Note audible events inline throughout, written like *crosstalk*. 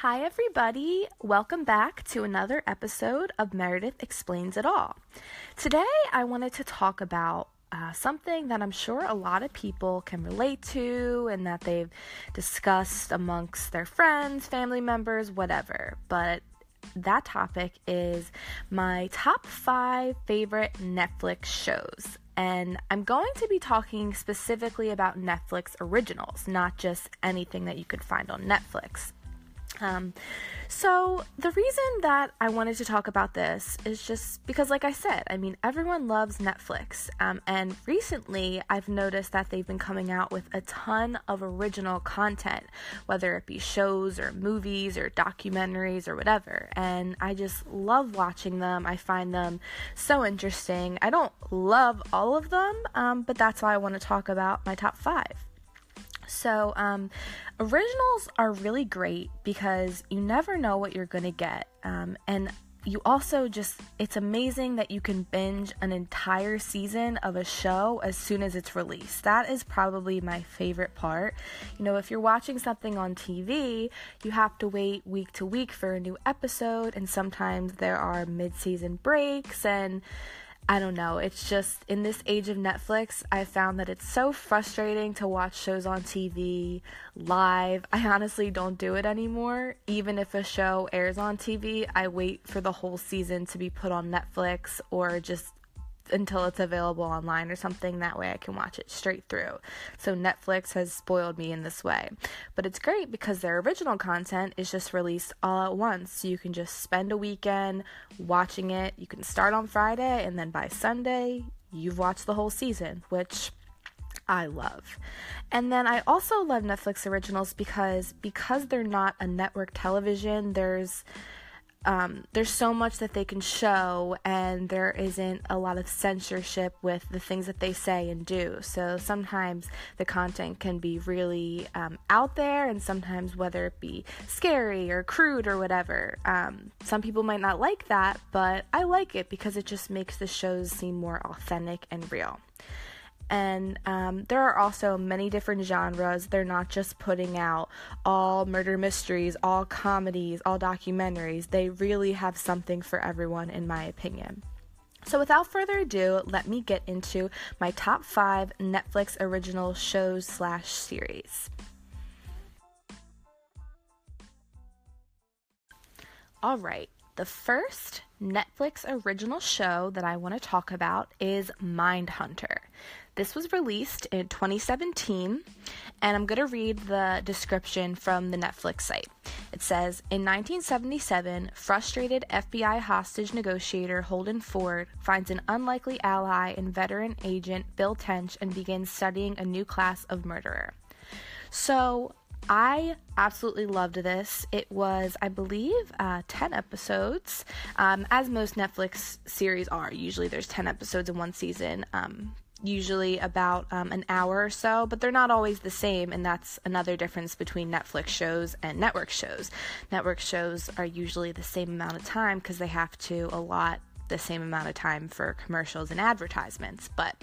Hi, everybody. Welcome back to another episode of Meredith Explains It All. Today, I wanted to talk about uh, something that I'm sure a lot of people can relate to and that they've discussed amongst their friends, family members, whatever. But that topic is my top five favorite Netflix shows. And I'm going to be talking specifically about Netflix originals, not just anything that you could find on Netflix. Um, so, the reason that I wanted to talk about this is just because, like I said, I mean, everyone loves Netflix. Um, and recently, I've noticed that they've been coming out with a ton of original content, whether it be shows or movies or documentaries or whatever. And I just love watching them. I find them so interesting. I don't love all of them, um, but that's why I want to talk about my top five. So, um, originals are really great because you never know what you're going to get. Um, and you also just, it's amazing that you can binge an entire season of a show as soon as it's released. That is probably my favorite part. You know, if you're watching something on TV, you have to wait week to week for a new episode, and sometimes there are mid season breaks and I don't know. It's just in this age of Netflix, I found that it's so frustrating to watch shows on TV live. I honestly don't do it anymore. Even if a show airs on TV, I wait for the whole season to be put on Netflix or just until it's available online or something. That way I can watch it straight through. So Netflix has spoiled me in this way. But it's great because their original content is just released all at once. So you can just spend a weekend watching it. You can start on Friday and then by Sunday, you've watched the whole season, which I love. And then I also love Netflix originals because because they're not a network television, there's um, there's so much that they can show, and there isn't a lot of censorship with the things that they say and do. So sometimes the content can be really um, out there, and sometimes whether it be scary or crude or whatever. Um, some people might not like that, but I like it because it just makes the shows seem more authentic and real. And um, there are also many different genres. They're not just putting out all murder mysteries, all comedies, all documentaries. They really have something for everyone, in my opinion. So, without further ado, let me get into my top five Netflix original shows slash series. All right, the first Netflix original show that I want to talk about is Mindhunter. This was released in 2017, and I'm going to read the description from the Netflix site. It says In 1977, frustrated FBI hostage negotiator Holden Ford finds an unlikely ally in veteran agent Bill Tench and begins studying a new class of murderer. So, I absolutely loved this. It was, I believe, uh, 10 episodes, um, as most Netflix series are. Usually there's 10 episodes in one season. Um, usually about um, an hour or so, but they're not always the same, and that's another difference between Netflix shows and network shows. Network shows are usually the same amount of time because they have to allot the same amount of time for commercials and advertisements. But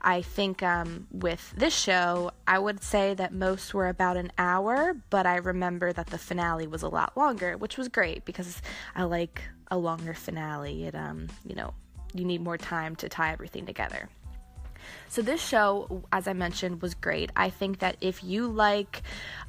I think um, with this show, I would say that most were about an hour, but I remember that the finale was a lot longer, which was great because I like a longer finale. It, um, you know, you need more time to tie everything together. So, this show, as I mentioned, was great. I think that if you like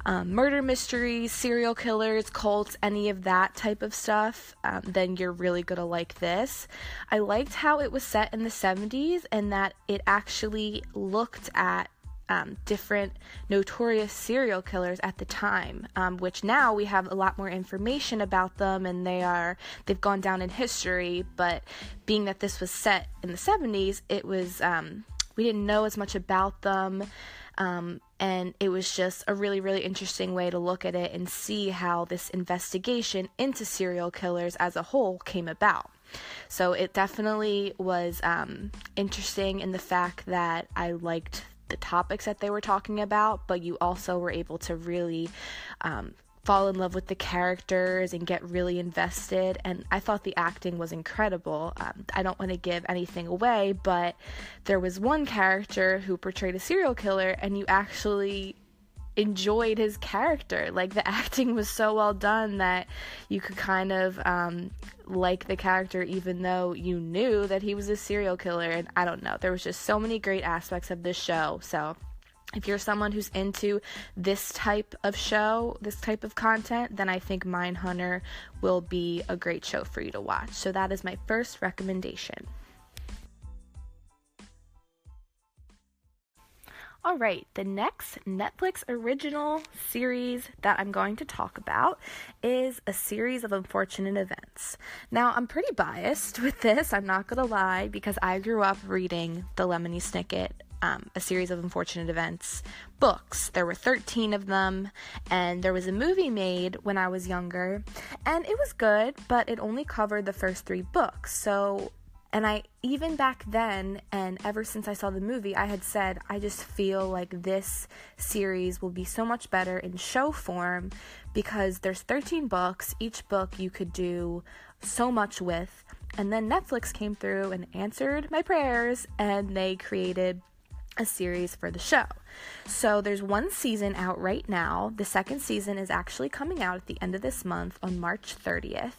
um, murder mysteries, serial killers, cults, any of that type of stuff, um, then you're really gonna like this. I liked how it was set in the 70s and that it actually looked at um, different notorious serial killers at the time, um, which now we have a lot more information about them, and they are they've gone down in history. But being that this was set in the 70s, it was um, we didn't know as much about them. Um, and it was just a really, really interesting way to look at it and see how this investigation into serial killers as a whole came about. So it definitely was um, interesting in the fact that I liked the topics that they were talking about, but you also were able to really um, fall in love with the characters and get really invested. And I thought the acting was incredible. Um, I don't want to give anything away, but there was one character who portrayed a serial killer, and you actually enjoyed his character. Like the *laughs* acting was so well done that you could kind of um, like the character even though you knew that he was a serial killer. And I don't know, there was just so many great aspects of this show. So if you're someone who's into this type of show, this type of content, then I think Mindhunter will be a great show for you to watch. So that is my first recommendation. All right, the next Netflix original series that I'm going to talk about is a series of unfortunate events. Now, I'm pretty biased *laughs* with this, I'm not gonna lie, because I grew up reading the Lemony Snicket um, a series of unfortunate events books. There were 13 of them, and there was a movie made when I was younger, and it was good, but it only covered the first three books. So, and I, even back then, and ever since I saw the movie, I had said, I just feel like this series will be so much better in show form because there's 13 books. Each book you could do so much with. And then Netflix came through and answered my prayers, and they created a series for the show. So there's one season out right now. The second season is actually coming out at the end of this month on March 30th.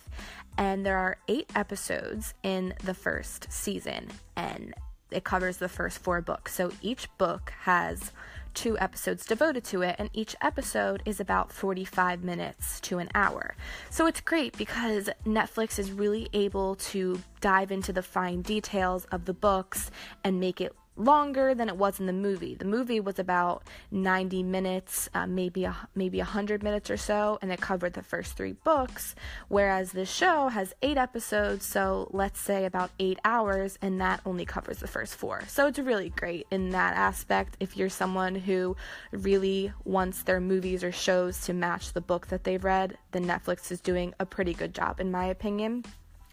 And there are eight episodes in the first season, and it covers the first four books. So each book has two episodes devoted to it, and each episode is about 45 minutes to an hour. So it's great because Netflix is really able to dive into the fine details of the books and make it longer than it was in the movie. The movie was about 90 minutes, uh, maybe a, maybe 100 minutes or so, and it covered the first three books. Whereas the show has eight episodes, so let's say about eight hours, and that only covers the first four. So it's really great in that aspect. If you're someone who really wants their movies or shows to match the book that they've read, then Netflix is doing a pretty good job, in my opinion,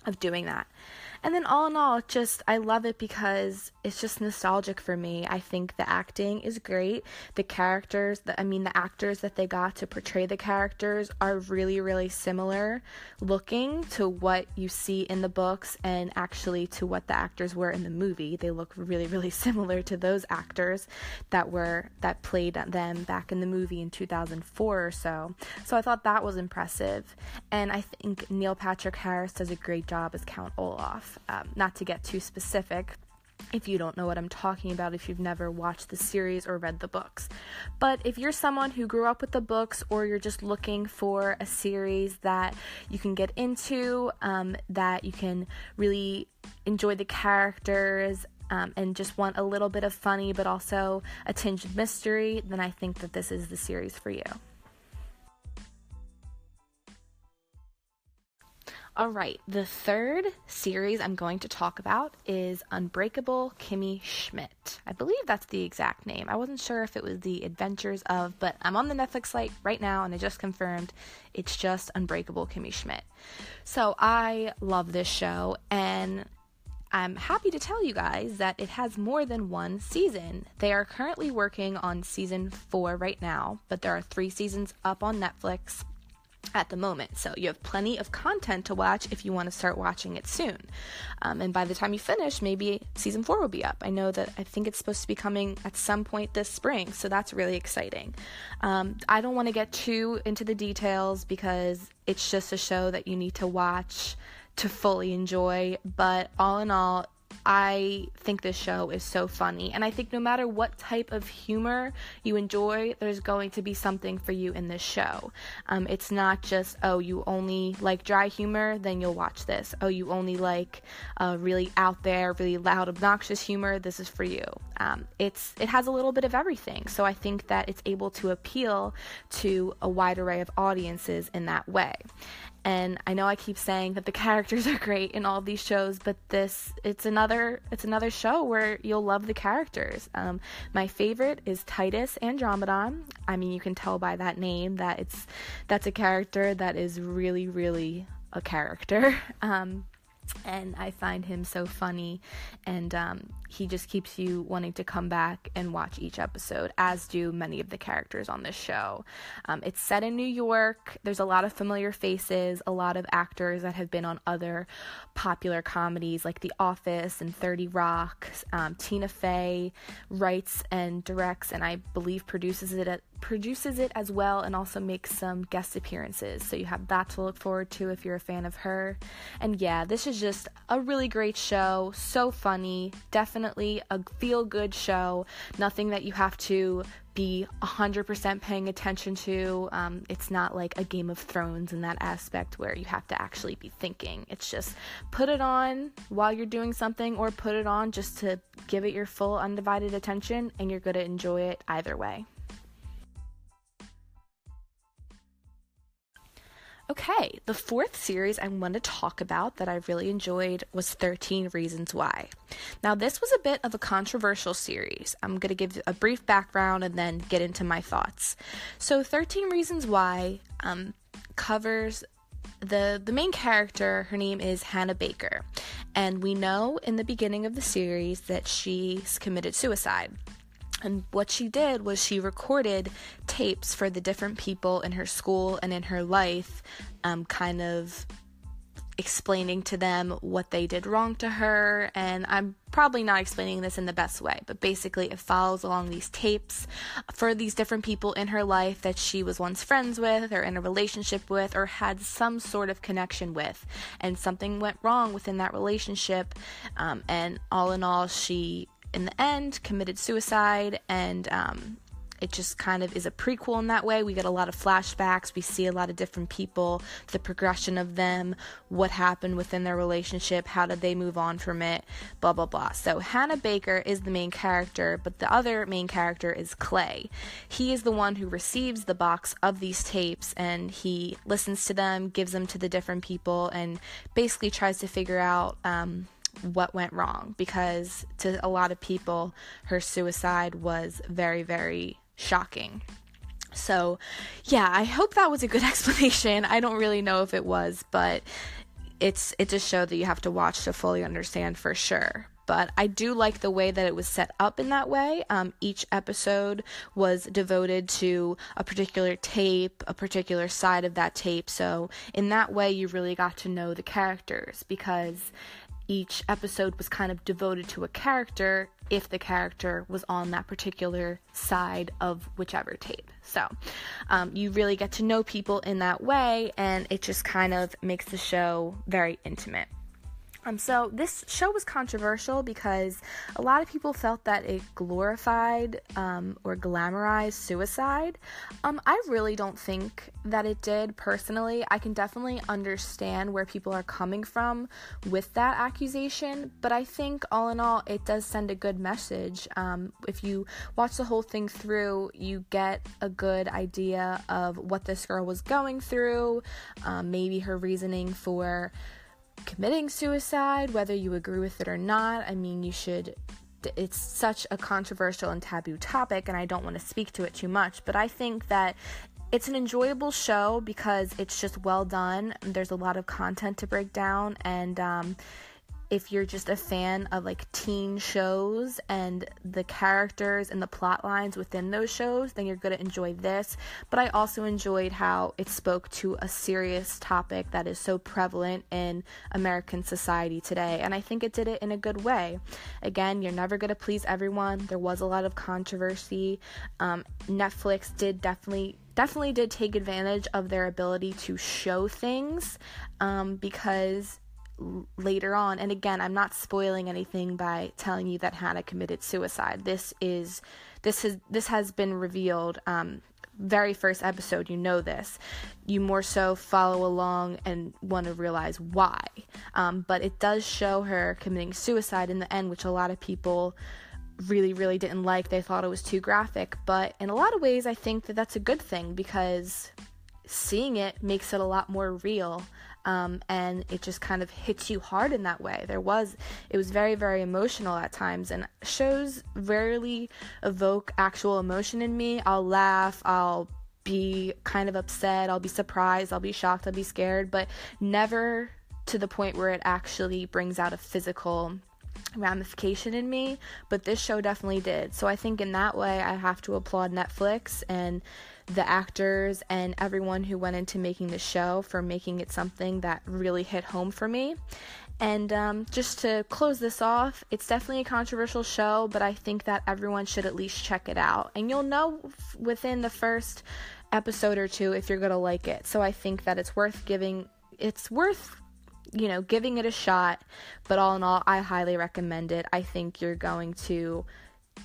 of doing that. And then all in all, just I love it because it's just nostalgic for me. I think the acting is great. The characters, the, I mean the actors that they got to portray the characters are really really similar looking to what you see in the books and actually to what the actors were in the movie. They look really really *laughs* similar to those actors that were that played them back in the movie in 2004 or so. So I thought that was impressive. And I think Neil Patrick Harris does a great job as Count Olaf. Um, not to get too specific, if you don't know what I'm talking about, if you've never watched the series or read the books. But if you're someone who grew up with the books or you're just looking for a series that you can get into, um, that you can really enjoy the characters, um, and just want a little bit of funny but also a tinge of mystery, then I think that this is the series for you. All right, the third series I'm going to talk about is Unbreakable Kimmy Schmidt. I believe that's the exact name. I wasn't sure if it was the Adventures of, but I'm on the Netflix site right now and I just confirmed it's just Unbreakable Kimmy Schmidt. So I love this show and I'm happy to tell you guys that it has more than one season. They are currently working on season four right now, but there are three seasons up on Netflix at the moment. So you have plenty of content to watch if you want to start watching it soon. Um, and by the time you finish, maybe season four will be up. I know that I think it's supposed to be coming at some point this spring, so that's really exciting. Um, I don't want to get too into the details because it's just a show that you need to watch to fully enjoy, but all in all, I think this show is so funny. And I think no matter what type of humor you enjoy, there's going to be something for you in this show. Um, it's not just, oh, you only like dry humor, then you'll watch this. Oh, you only like uh, really out there, really loud, obnoxious humor, this is for you. Um, it's It has a little bit of everything. So I think that it's able to appeal to a wide array of audiences in that way. And I know I keep saying that the *laughs* characters are great in all these shows, but this it's another it's another show where you'll love the characters. Um, my favorite is Titus Andromedon. I mean, you can tell by that name that it's that's a character that is really really a character. *laughs* Um, and I find him so funny. And um, he just keeps you wanting to come back and watch each episode, as do many of the characters on this show. Um, it's set in New York. There's a lot of familiar faces, a lot of actors that have been on other popular comedies like The Office and 30 Rock. Um, Tina Fey writes and directs, and I believe produces it at produces it as well and also makes some guest appearances. So you have that to look forward to if you're a fan of her. And yeah, this is just a really great show. So funny. Definitely a feel good show. Nothing that you have to be 100% paying attention to. Um, it's not like a Game of Thrones in that aspect where you have to actually be thinking. It's just put it on while you're doing something or put it on just to give it your full undivided attention and you're going to enjoy it either way. Okay, the fourth series I want to talk about that I really enjoyed was 13 Reasons Why. Now, this was a bit of a controversial series. I'm going to give a brief background and then get into my thoughts. So, 13 Reasons Why um, covers the the main character her name is Hannah Baker and we know in the beginning of the series that she's committed suicide and what she did was she recorded tapes for the different people in her school and in her life, um, kind of explaining to them what they did wrong to her. And I'm probably not explaining this in the best way, but basically, it follows along these tapes for these different people in her life that she was once friends with, or in a relationship with, or had some sort of connection with. And something went wrong within that relationship. Um, and all in all, she in the end committed suicide and um, it just kind of is a prequel in that way. We get a lot of flashbacks. We see a lot of different people, the progression of them, what happened within their relationship, how did they move on from it, blah, blah, blah. So Hannah Baker is the main character, but the other main character is Clay. He is the one who receives the box of these tapes and he listens to them, gives them to the different people, and basically tries to figure out. Um, what went wrong because to a lot of people, her suicide was very, very shocking. So, yeah, I hope that was a good *laughs* explanation. I don't really know if it was, but it's it's a show that you have to watch to fully understand for sure. But I do like the way that it was set up in that way. Um, each episode was devoted to a particular tape, a particular side of that tape. So, in that way, you really got to know the characters because each episode was kind of devoted to a character if the character was on that particular side of whichever tape. So um, you really get to know people in that way, and it just kind of makes the show very intimate. Um, so this show was controversial because a lot of people felt that it glorified um, or glamorized suicide. Um, I really don't think that it did personally. I can definitely understand where people are coming from with that accusation, but I think all in all, it does send a good message. Um, if you watch the whole thing through, you get a good idea of what this girl was going through, um, maybe her reasoning for committing suicide, whether you agree with it or not. I mean, you should. It's such a controversial and taboo topic, and I don't want to speak to it too much, but I think that it's an enjoyable show because it's just well done. There's a lot of content to break down, and um, if you're just a fan of like teen shows and the characters and the plot lines within those shows, then you're going to enjoy this. But I also enjoyed how it spoke to a serious topic that is so prevalent in American society today. And I think it did it in a good way. Again, you're never going to please everyone. There was a lot of controversy. Um, Netflix did definitely definitely did take advantage of their ability to show things um, because later on. And again, I'm not spoiling anything by telling you that Hannah committed suicide. This is this has this has been revealed um, very first episode. You know this. You more so follow along and want to realize why. Um, but it does show her committing suicide in the end, which a lot of people really really didn't like. They thought it was too graphic. But in a lot of ways, I think that that's a good thing because seeing it makes it a lot more real um, and it just kind of hits you hard in that way. There was, it was very, very emotional at times, and shows rarely evoke actual emotion in me. I'll laugh, I'll be kind of upset, I'll be surprised, I'll be shocked, I'll be scared, but never to the point where it actually brings out a physical ramification in me, but this show definitely did. So I think in that way, I have to applaud Netflix and the actors and everyone who went into making the show for making it something that really hit home for me. And um, just to close this off, it's definitely a controversial show, but I think that everyone should at least check it out. And you'll know f- within the first episode or two if you're going to like it. So I think that it's worth giving, it's worth you know, giving it a shot. But all in all, I highly recommend it. I think you're going to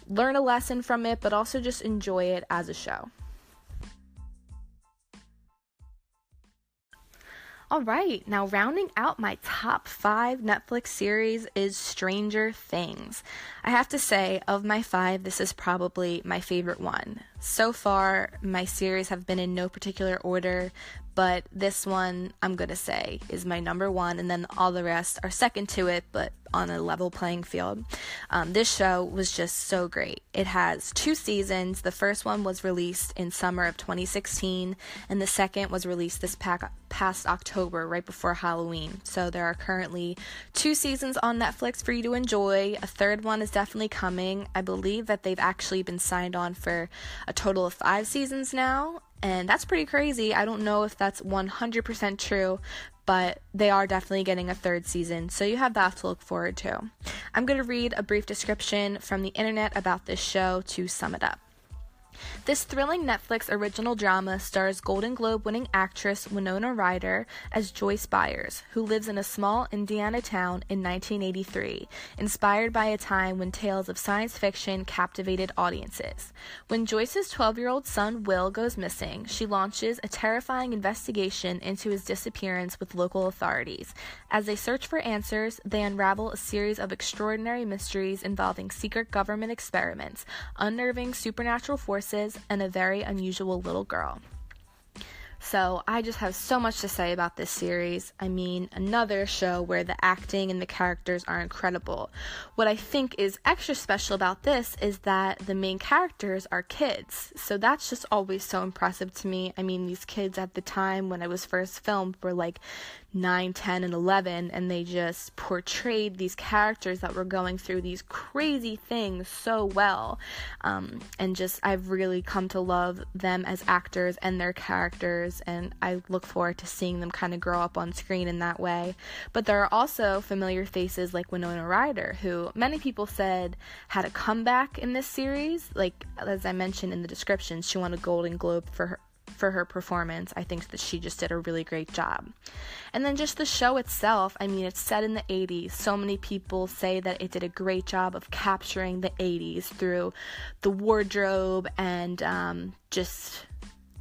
learn a lesson from it, but also just enjoy it as a show. All right, now rounding out my top five Netflix series is Stranger Things. I have to say, of my five, this is probably my favorite one. So far, my series have been in no particular order, but this one I'm gonna say is my number one, and then all the rest are second to it, but on a level playing field. Um, this show was just so great. It has two seasons. The first one was released in summer of 2016, and the second was released this past October, right before Halloween. So there are currently two seasons on Netflix for you to enjoy. A third one is definitely coming. I believe that they've actually been signed on for a total of five seasons now, and that's pretty crazy. I don't know if that's 100% true, but they are definitely getting a third season, so you have that to look forward to. I'm going to read a brief description from the internet about this show to sum it up. This thrilling Netflix original drama stars Golden Globe winning actress Winona Ryder as Joyce Byers, who lives in a small Indiana town in 1983, inspired by a time when tales of science fiction captivated audiences. When Joyce's 12 year old son Will goes missing, she launches a terrifying investigation into his disappearance with local authorities. As they search for answers, they unravel a series of extraordinary mysteries involving secret government experiments, unnerving supernatural forces and a very unusual little girl. So, I just have so much to say about this series. I mean, another show where the acting and the characters are incredible. What I think is extra special about this is that the main characters are kids. So, that's just always so impressive to me. I mean, these kids at the time when it was first filmed were like 9, 10, and 11, and they just portrayed these characters that were going through these crazy things so well. Um, and just, I've really come to love them as actors and their characters, and I look forward to seeing them kind of grow up on screen in that way. But there are also familiar faces like Winona Ryder, who many people said had a comeback in this series. Like, as I mentioned in the description, she won a Golden Globe for her for her performance. I think that she just did a really great job. And then just the show itself, I mean, it's set in the 80s. So many people say that it did a great job of capturing the 80s through the wardrobe and um, just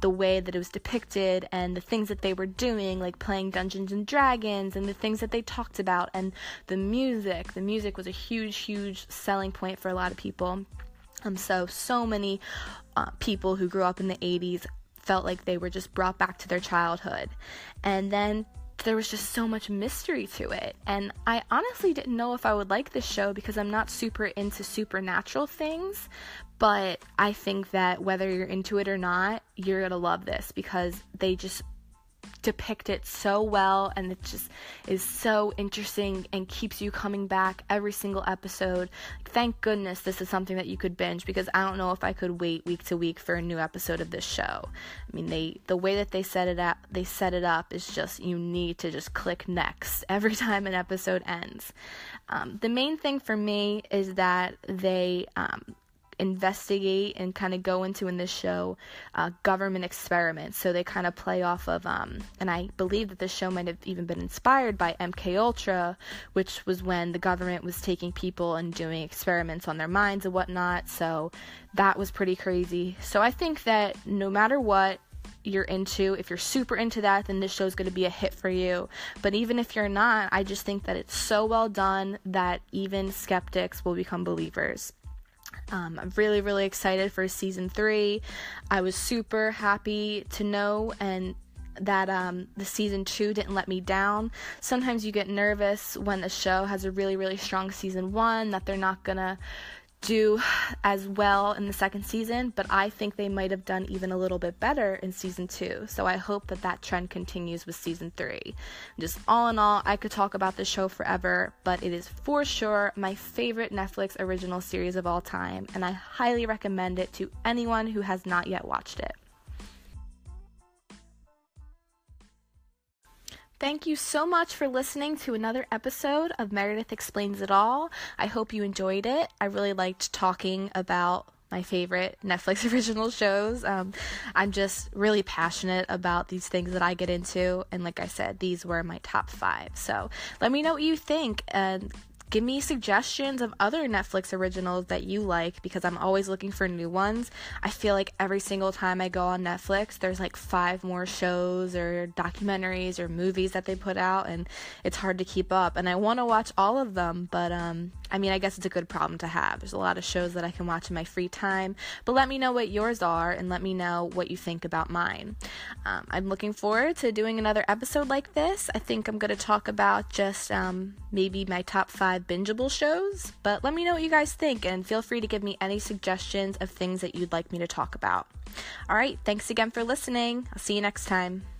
the way that it was depicted and the things that they were doing, like playing Dungeons and Dragons, and the things that they talked about, and the music. The music was a huge, huge selling point for a lot of people. Um, so, so many uh, people who grew up in the 80s felt like they were just brought back to their childhood. And then there was just so much mystery to it. And I honestly didn't know if I would like this show because I'm not super into supernatural things. But I think that whether you're into it or not, you're going to love this because they just depict it so well and it just is so interesting and keeps you coming back every single episode. Thank goodness this is something that you could binge because I don't know if I could wait week to week for a new episode of this show. I mean, they the way that they set it up, they set it up is just you need to just click next *laughs* every time an episode ends. Um, the main thing for me is that they um, investigate and kind of go into in this show uh, government experiments. So they kind of play off of, um, and I believe that this show might have even been inspired by MK Ultra, which was when the government was taking people and doing experiments on their minds and whatnot. So that was pretty crazy. So I think that no matter what, you're into. If you're super into that, then this show is going to be a hit for you. But even if you're not, I just think that it's so well done that even skeptics will become believers. Um, I'm really, really excited for season three. I was super happy to know and that um, the season two didn't let me down. Sometimes you get nervous when a show has a really, really strong season one that they're not gonna do as well in the second season, but I think they might have done even a little bit better in season two. So I hope that that trend continues with season three. Just all in all, I could talk about this show forever, but it is for sure my favorite Netflix original series of all time, and I highly recommend it to anyone who has not yet watched it. Thank you so much for listening to another episode of Meredith Explains It All. I hope you enjoyed it. I really liked talking about my favorite Netflix *laughs* original shows. Um, I'm just really passionate about these things that I get into, and like I said, these were my top five. So let me know what you think, and give me suggestions of other Netflix originals that you like because I'm always looking for new ones. I feel like every single time I go on Netflix, there's like five more shows or documentaries or movies that they put out, and it's hard to keep up. And I want to watch all of them, but um, I mean, I guess it's a good problem to have. There's a lot of shows that I can watch in my free time, but let me know what yours are and let me know what you think about mine. Um, I'm looking forward to doing another episode like this. I think I'm going to talk about just um, maybe my top five bingeable shows, but let me know what you guys think and feel free to give me any suggestions of things that you'd like me to talk about. All right, thanks again for listening. I'll see you next time.